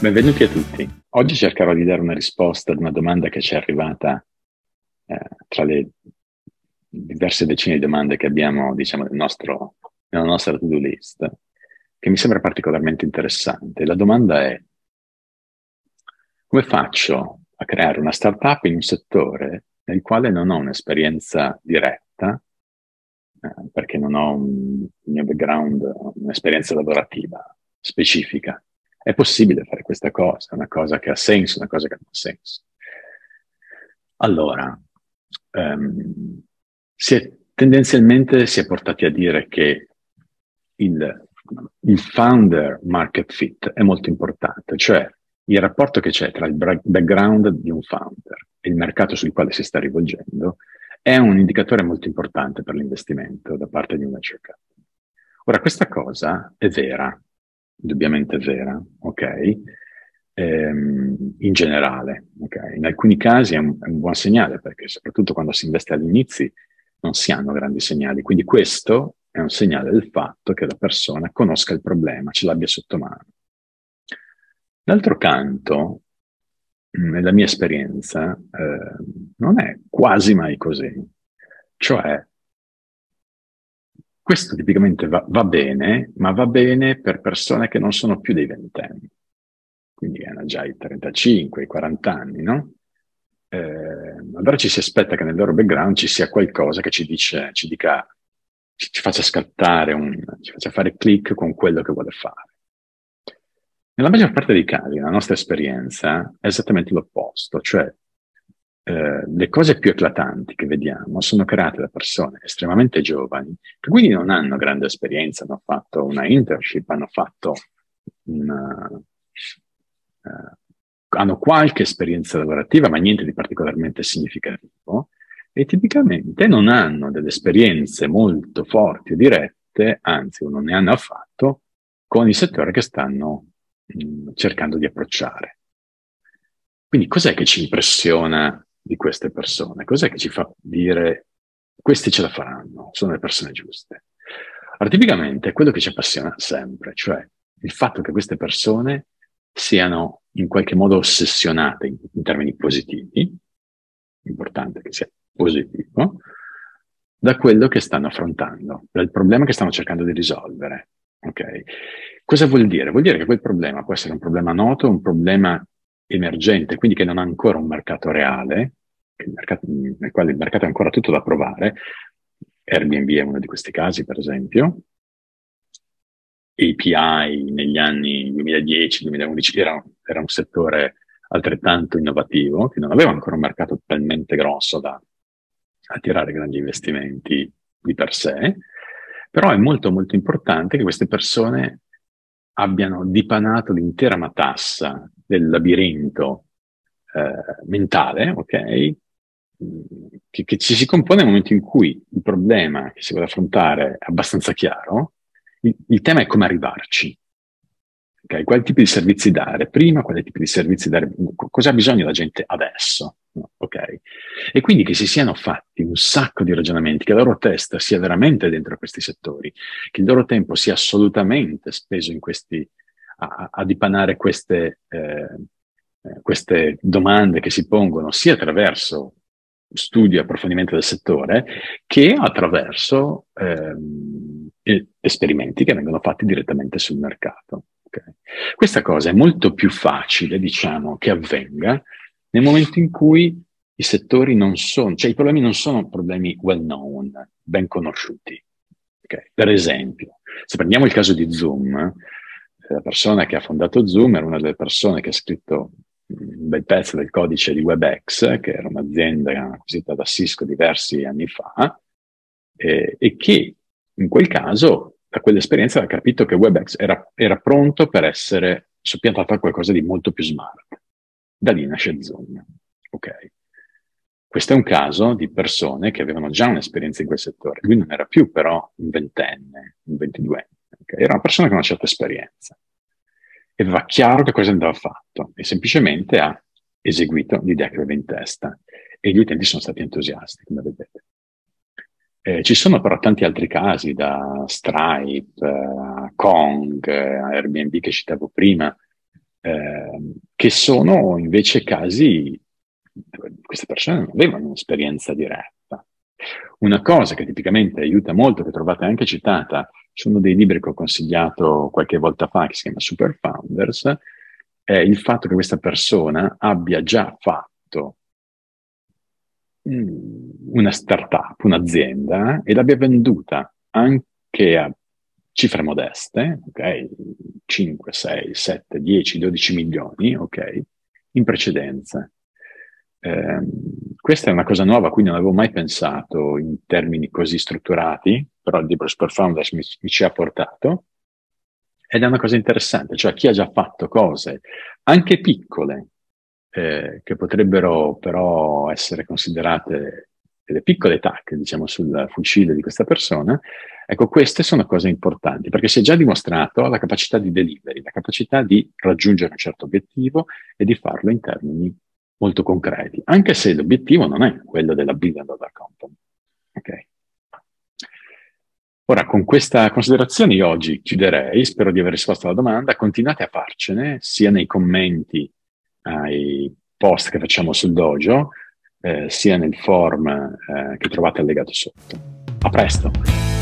Benvenuti a tutti. Oggi cercherò di dare una risposta ad una domanda che ci è arrivata eh, tra le diverse decine di domande che abbiamo, diciamo, nel nostro, nella nostra to-do list, che mi sembra particolarmente interessante. La domanda è come faccio a creare una startup in un settore nel quale non ho un'esperienza diretta, eh, perché non ho un, mio background, un'esperienza lavorativa specifica è possibile fare questa cosa, una cosa che ha senso, una cosa che non ha senso. Allora, um, si è, tendenzialmente si è portati a dire che il, il founder market fit è molto importante, cioè il rapporto che c'è tra il background di un founder e il mercato sul quale si sta rivolgendo è un indicatore molto importante per l'investimento da parte di un venture. Ora, questa cosa è vera, indubbiamente vera, ok? Ehm, in generale, ok? In alcuni casi è un, è un, buon segnale perché soprattutto quando si investe all'inizio non si hanno grandi segnali, quindi questo è un segnale del fatto che la persona conosca il problema, ce l'abbia sotto mano. D'altro canto, nella mia esperienza, eh, non è quasi mai così. Cioè, questo tipicamente va, va, bene, ma va bene per persone che non sono più dei ventenni, quindi hanno già i 35, i 40 anni, no? Eh, allora ci si aspetta che nel loro background ci sia qualcosa che ci dice, ci dica, ci, ci faccia scattare, un, ci faccia fare click con quello che vuole fare. Nella maggior parte dei casi, la nostra esperienza è esattamente l'opposto, cioè eh, le cose più eclatanti che vediamo sono create da persone estremamente giovani, che quindi non hanno grande esperienza, hanno fatto una internship, hanno fatto una, uh, hanno qualche esperienza lavorativa, ma niente di particolarmente significativo, e tipicamente non hanno delle esperienze molto forti o dirette, anzi, non ne hanno affatto, con il settore che stanno mh, mm, cercando di approcciare. Quindi cos'è che ci impressiona di queste persone? Cos'è che ci fa dire questi ce la faranno, sono le persone giuste? Allora, tipicamente è quello che ci appassiona sempre, cioè il fatto che queste persone siano in qualche modo ossessionate in, in termini positivi, importante che sia positivo, da quello che stanno affrontando, dal problema che stanno cercando di risolvere. Okay? Cosa vuol dire? Vuol dire che quel problema può essere un problema noto, un problema emergente, quindi che non ha ancora un mercato reale, mercato, nel quale il mercato è ancora tutto da provare. Airbnb è uno di questi casi, per esempio. API negli anni 2010-2011 era, era un settore altrettanto innovativo, che non aveva ancora un mercato talmente grosso da attirare grandi investimenti di per sé, però è molto molto importante che queste persone abbiano dipanato l'intera matassa del labirinto eh, mentale, ok? Che, che, ci si compone nel momento in cui il problema che si vuole affrontare è abbastanza chiaro, il, il tema è come arrivarci. Okay? Quali tipi di servizi dare prima, quali tipi di servizi dare, cosa ha bisogno la gente adesso. Ok? E quindi che si siano fatti un sacco di ragionamenti, che la loro testa sia veramente dentro questi settori, che il loro tempo sia assolutamente speso in questi, a, a dipanare queste, eh, eh queste domande che si pongono sia attraverso studio e approfondimento del settore che attraverso ehm, esperimenti che vengono fatti direttamente sul mercato. Okay? Questa cosa è molto più facile, diciamo, che avvenga nel momento in cui i settori non sono, cioè i problemi non sono problemi well known, ben conosciuti. Okay? Per esempio, se prendiamo il caso di Zoom, eh, la persona che ha fondato Zoom era una delle persone che ha scritto un bel pezzo del codice di WebEx, che era un'azienda acquisita da Cisco diversi anni fa, eh, e che in quel caso, da quell'esperienza, aveva capito che WebEx era, era pronto per essere soppiantato a qualcosa di molto più smart. Da lì nasce Zoom. Ok. Questo è un caso di persone che avevano già un'esperienza in quel settore. Lui non era più però un ventenne, un ventiduenne. Okay? Era una persona con una certa esperienza aveva chiaro che cosa andava fatto e semplicemente ha eseguito l'idea che aveva in testa e gli utenti sono stati entusiasti, come vedete. Eh, ci sono però tanti altri casi, da Stripe a Kong, a Airbnb che citavo prima, eh, che sono invece casi dove queste persone non avevano un'esperienza diretta. Una cosa che tipicamente aiuta molto, che trovate anche citata su uno dei libri che ho consigliato qualche volta fa, che si chiama Super Founders, è il fatto che questa persona abbia già fatto mm, una startup, un'azienda, e l'abbia venduta anche a cifre modeste, ok? 5, 6, 7, 10, 12 milioni, ok? In precedenza. Eh, questa è una cosa nuova a cui non avevo mai pensato in termini così strutturati, però il libro Super Founders mi, mi ci ha portato. Ed è una cosa interessante, cioè chi ha già fatto cose anche piccole, eh, che potrebbero però essere considerate delle piccole tacche, diciamo, sul fucile di questa persona, ecco, queste sono cose importanti, perché si è già dimostrato la capacità di delivery, la capacità di raggiungere un certo obiettivo e di farlo in termini molto concreti, anche se l'obiettivo non è quello della billion dollar company. Okay. Ora, con questa considerazione io oggi chiuderei, spero di aver risposto alla domanda, continuate a farcene, sia nei commenti ai post che facciamo sul dojo, eh, sia nel form eh, che trovate allegato sotto. A presto!